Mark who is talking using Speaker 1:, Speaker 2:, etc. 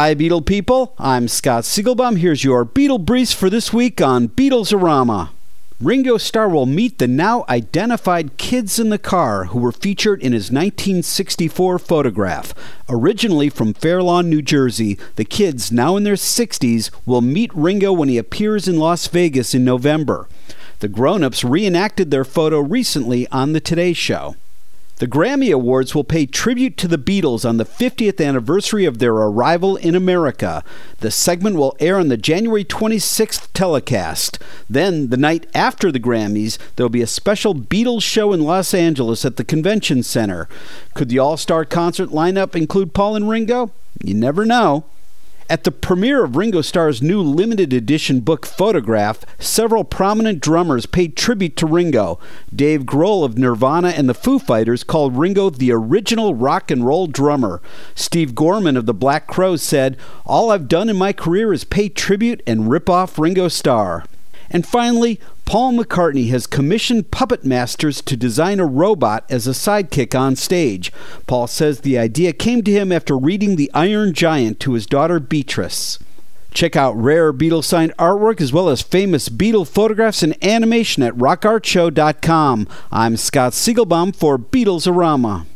Speaker 1: Hi, Beetle people. I'm Scott Siegelbaum. Here's your Beetle Briefs for this week on Beatles-orama. Ringo Starr will meet the now identified kids in the car who were featured in his 1964 photograph. Originally from Fair Lawn, New Jersey, the kids, now in their 60s, will meet Ringo when he appears in Las Vegas in November. The grown ups reenacted their photo recently on The Today Show. The Grammy Awards will pay tribute to the Beatles on the 50th anniversary of their arrival in America. The segment will air on the January 26th telecast. Then, the night after the Grammys, there will be a special Beatles show in Los Angeles at the Convention Center. Could the all star concert lineup include Paul and Ringo? You never know. At the premiere of Ringo Starr's new limited edition book Photograph, several prominent drummers paid tribute to Ringo. Dave Grohl of Nirvana and the Foo Fighters called Ringo the original rock and roll drummer. Steve Gorman of the Black Crowes said, All I've done in my career is pay tribute and rip off Ringo Starr. And finally, Paul McCartney has commissioned puppet masters to design a robot as a sidekick on stage. Paul says the idea came to him after reading The Iron Giant to his daughter Beatrice. Check out rare Beatle signed artwork as well as famous Beatle photographs and animation at rockartshow.com. I'm Scott Siegelbaum for Beatles-orama.